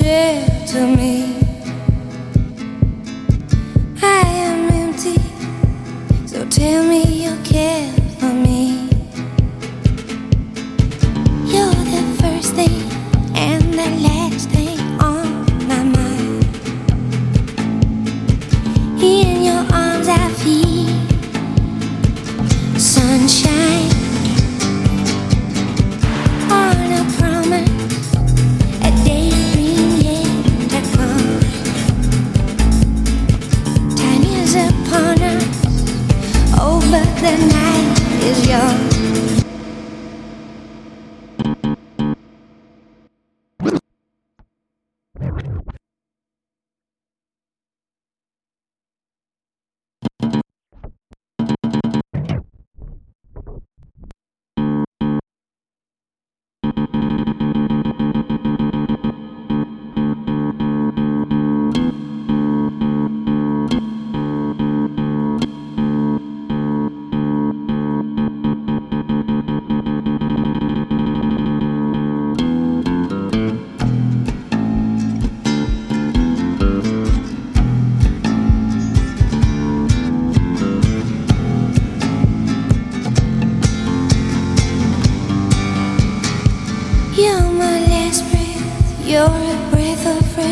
air to me.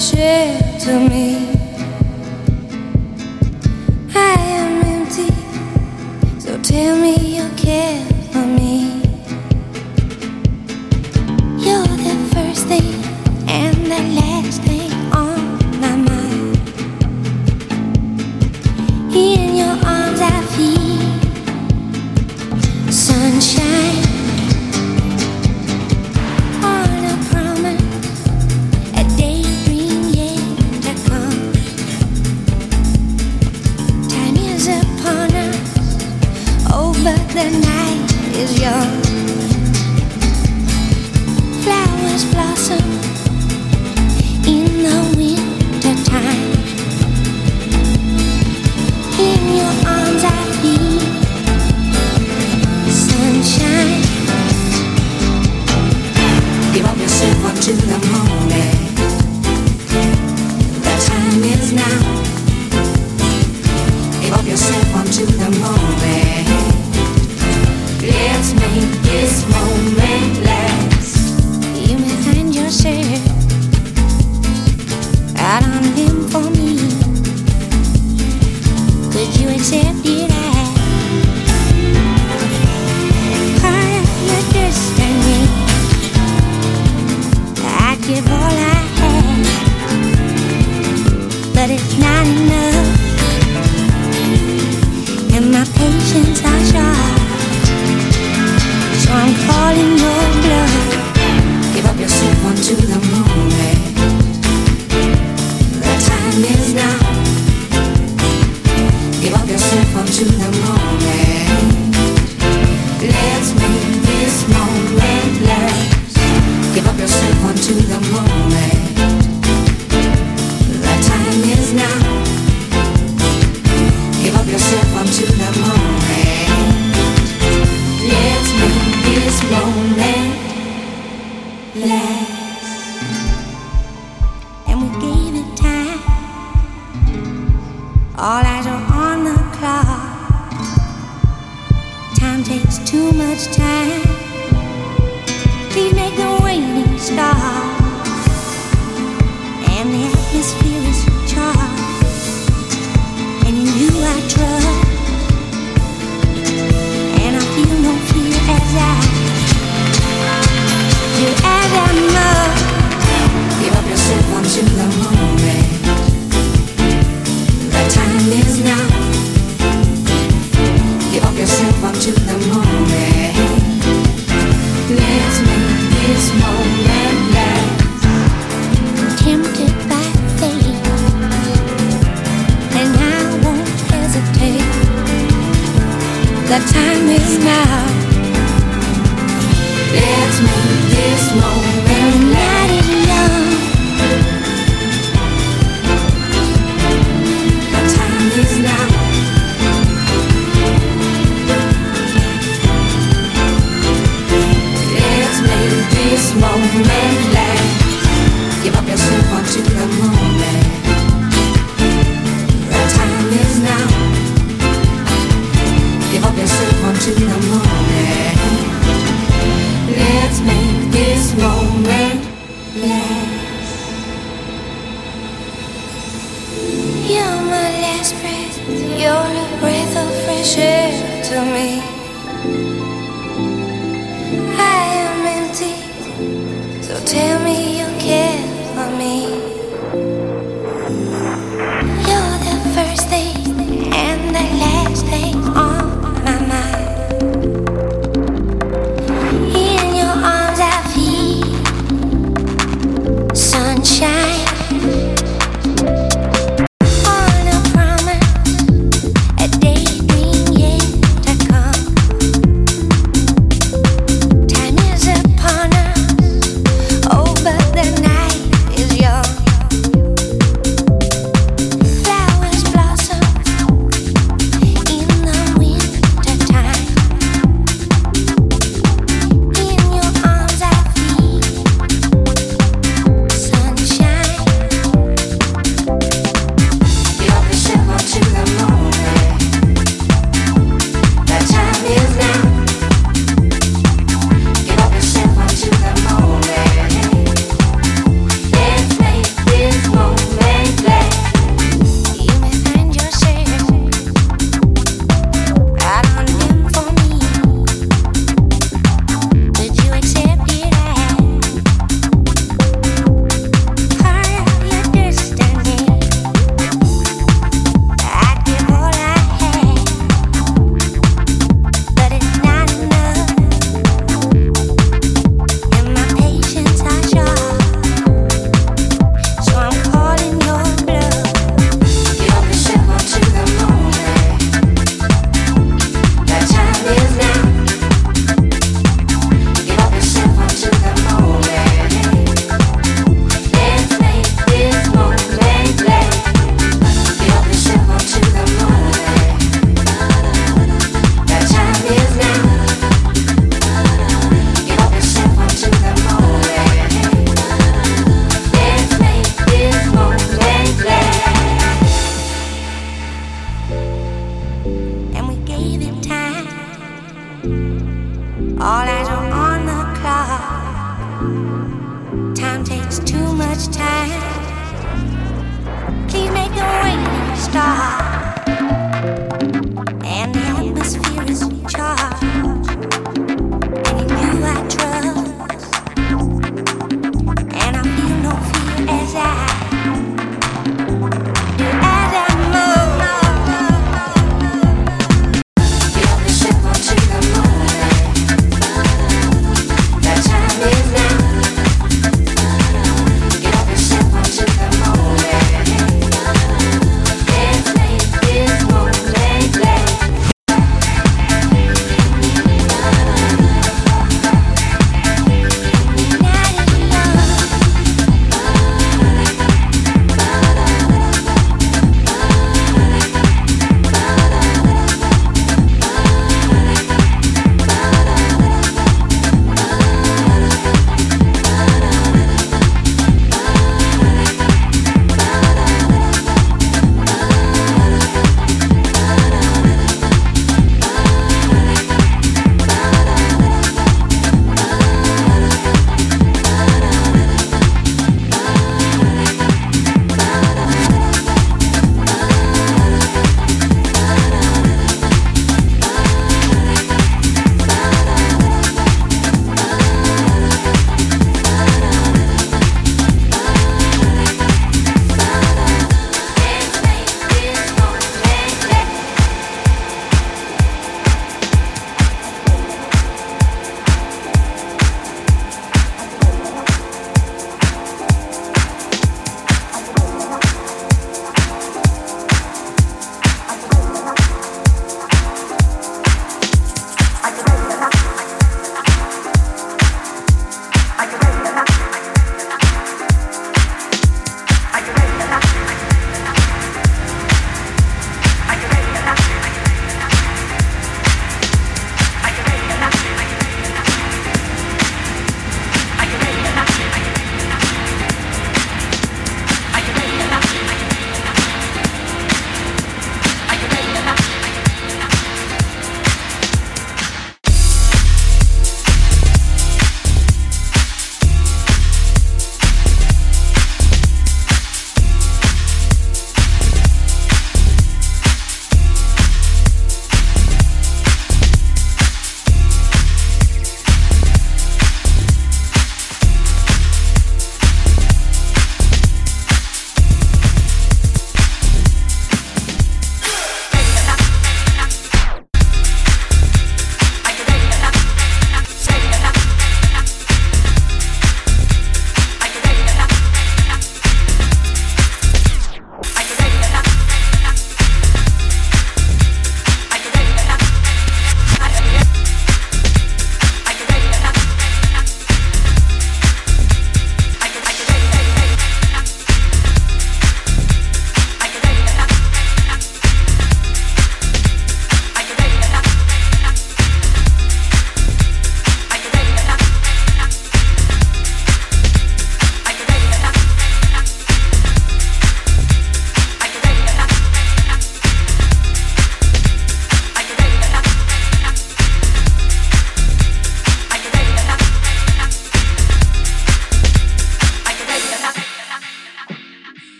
proteger. tell me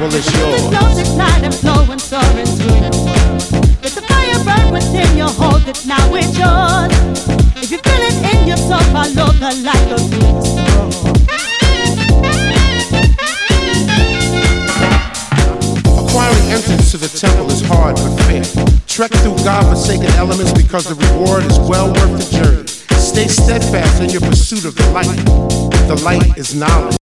Well, it's yours. The flows and flow and soar into the world. Let the fire burn within you, hold it, now it's yours. If you feel it in your soul, follow the light of this Acquiring entrance to the temple is hard but fair. Trek through God-forsaken elements because the reward is well worth the journey. Stay steadfast in your pursuit of the light. The light is knowledge.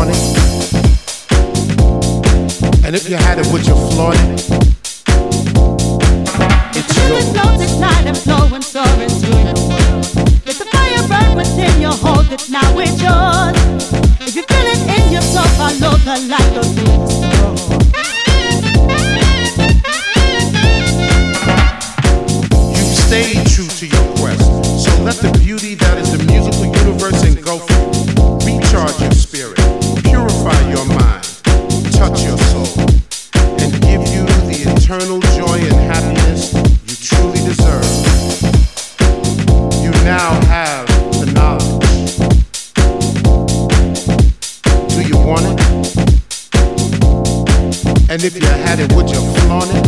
It? And if you had it, would you flaunt it? It's yours. flows ignite and flow and soar into the world. Let the fire burn within you, hold it, now it's yours. If you feel it in your soul, follow the light of this You've stayed true to your quest, so let the beauty And if you had it, would you flaunt it?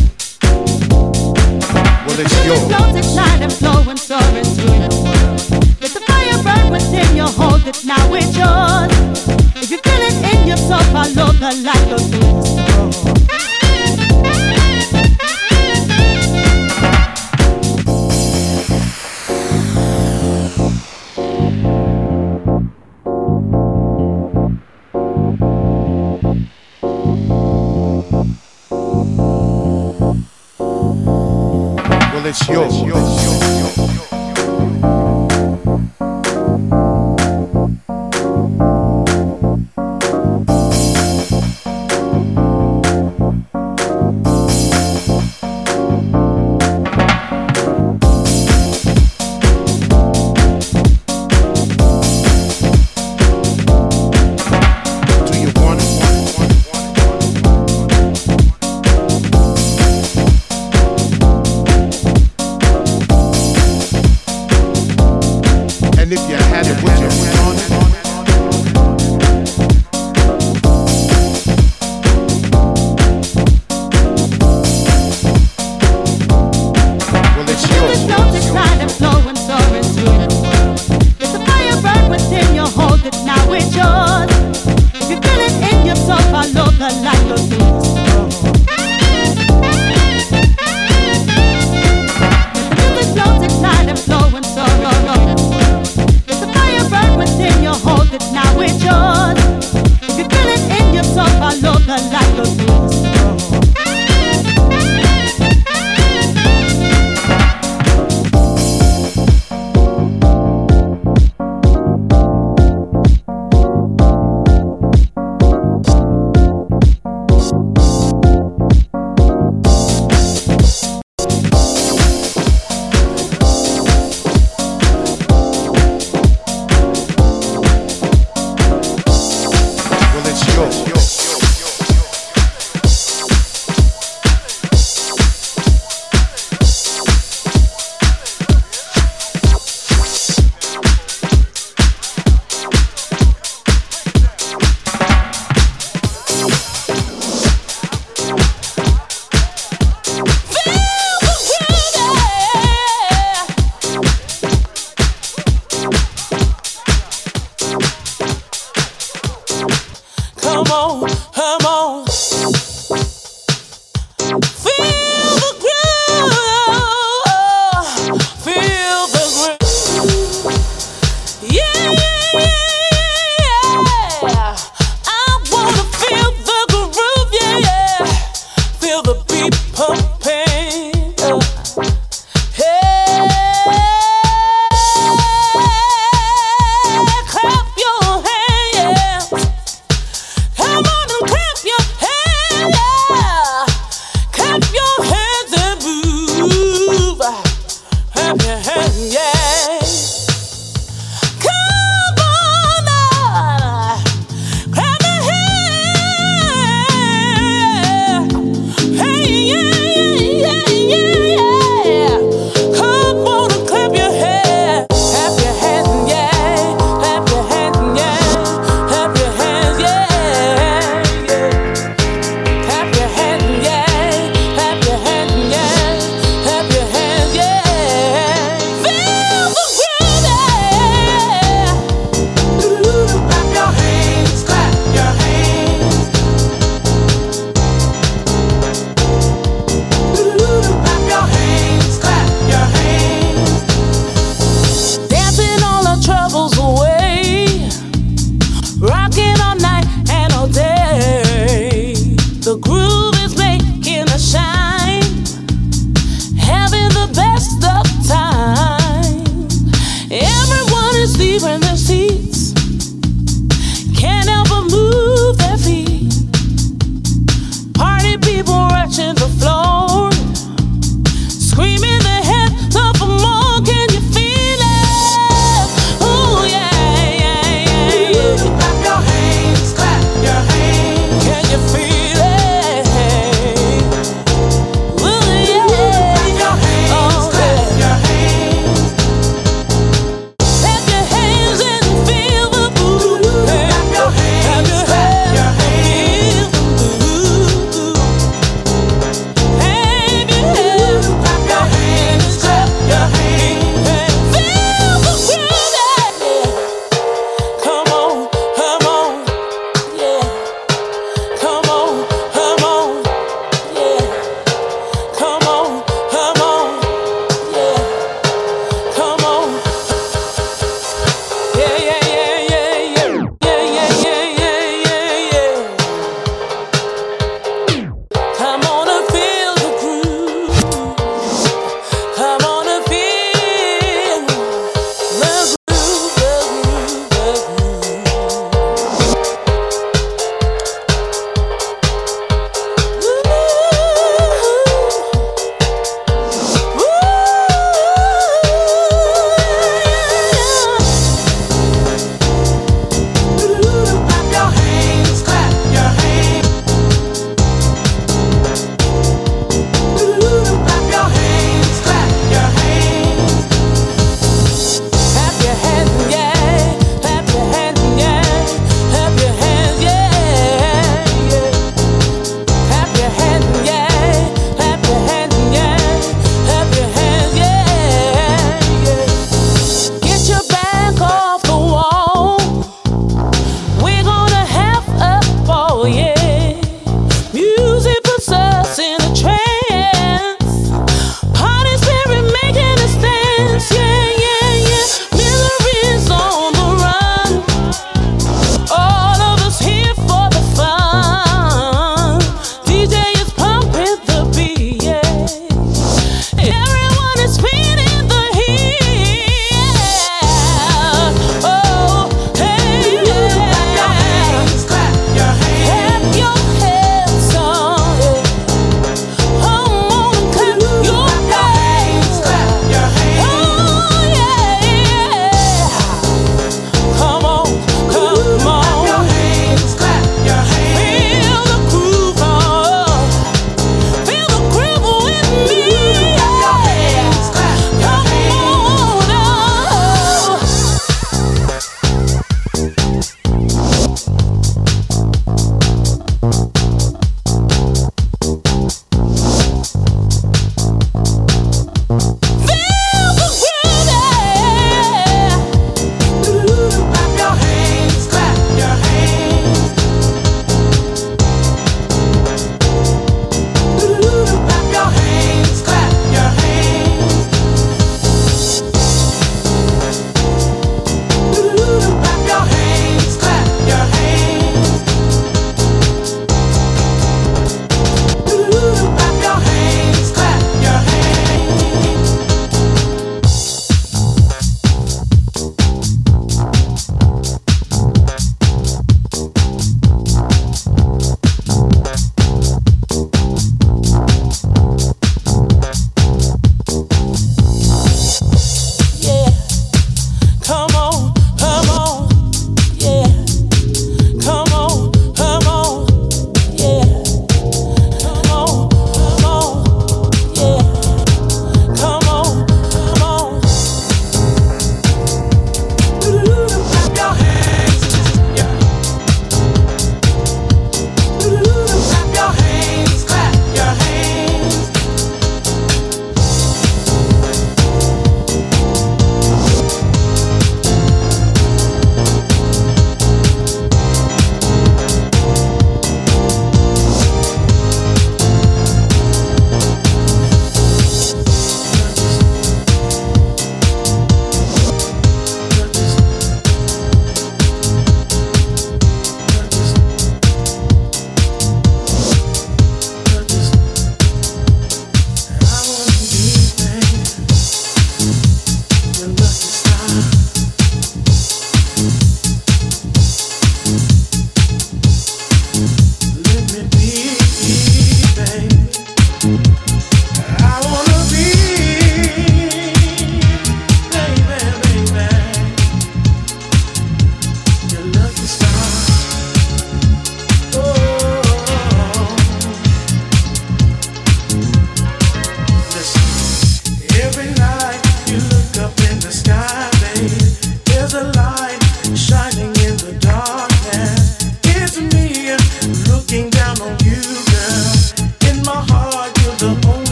Well, it's yours. ignite and flow and soar into the world. Let the fire burn within you, hold it, now it's yours. If you feel it in your soul, follow the light of this. Well, Come on.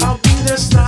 I'll be there.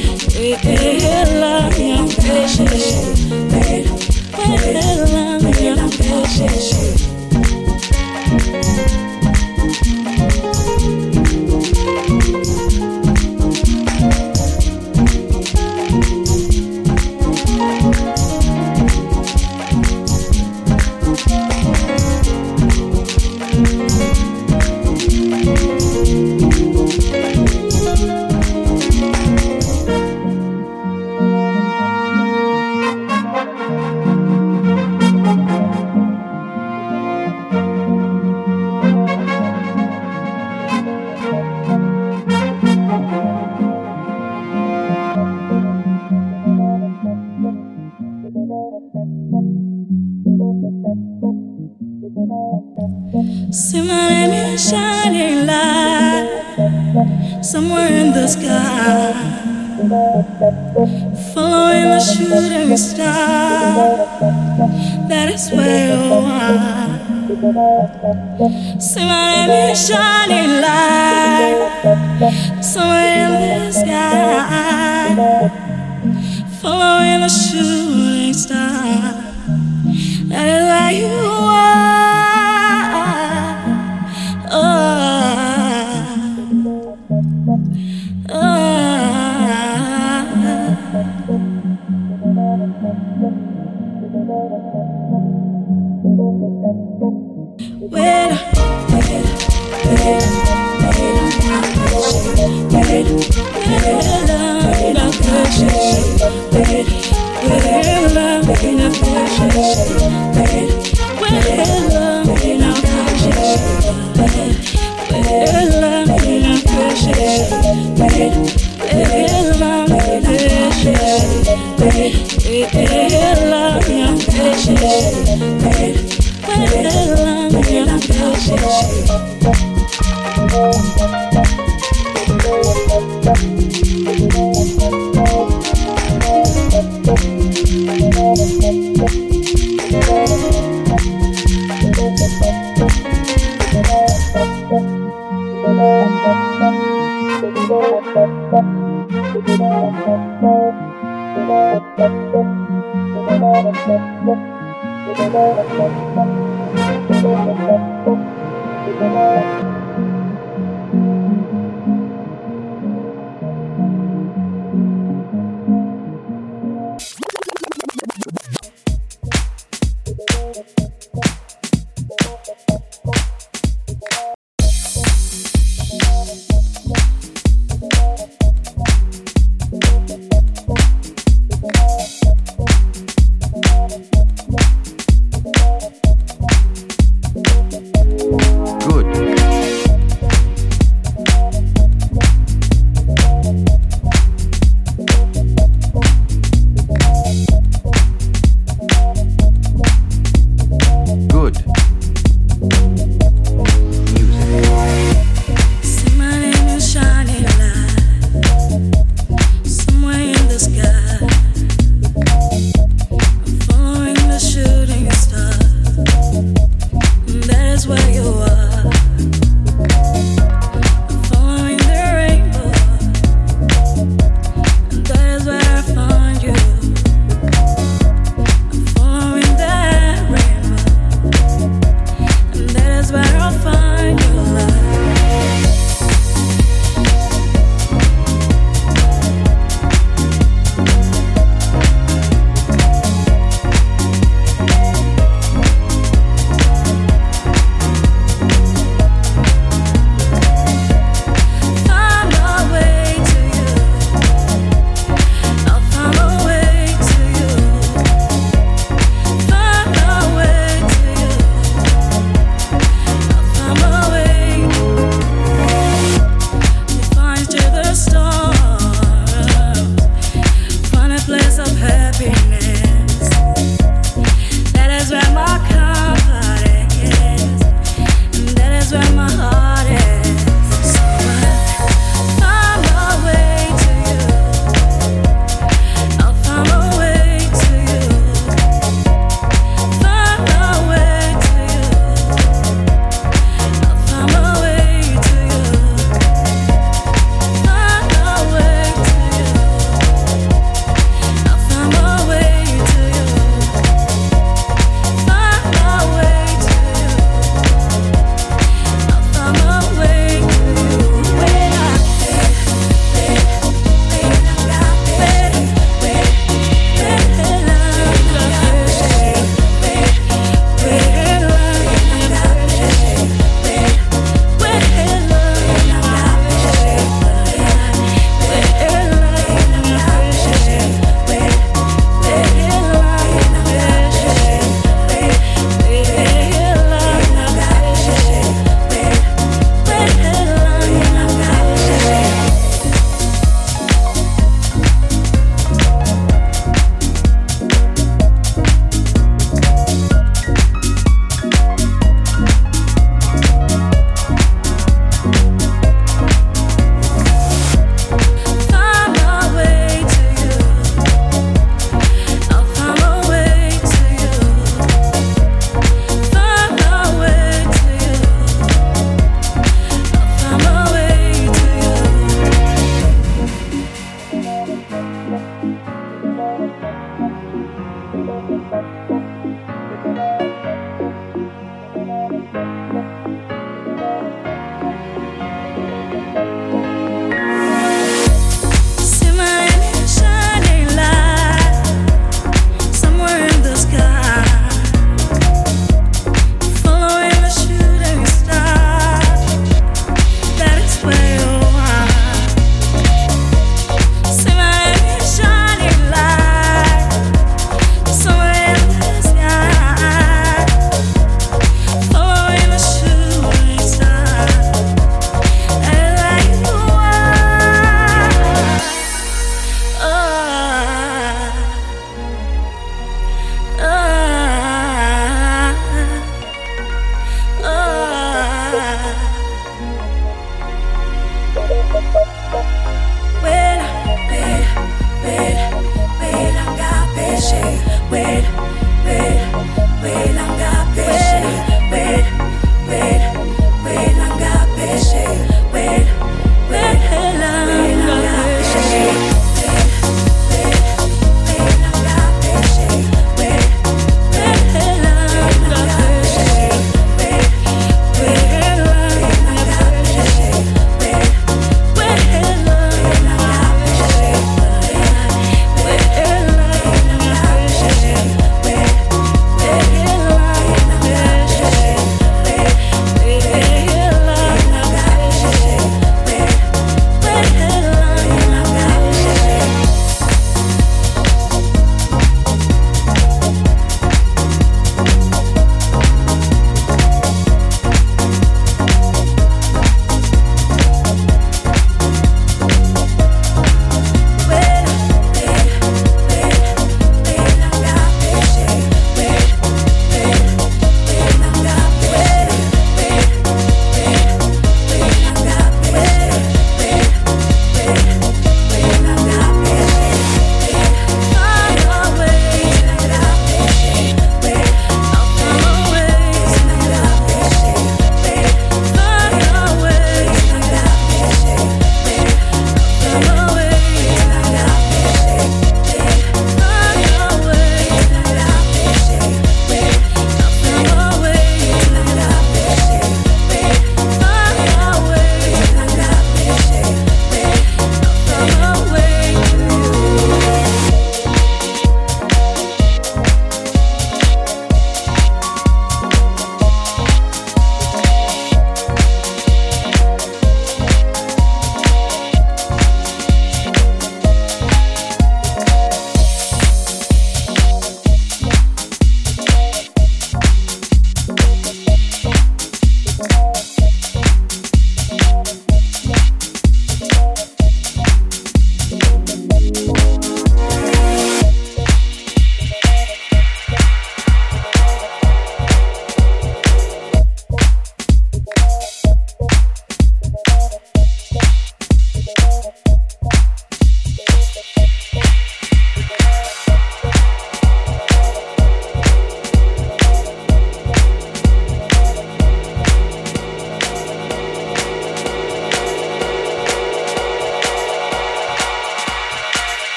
Good.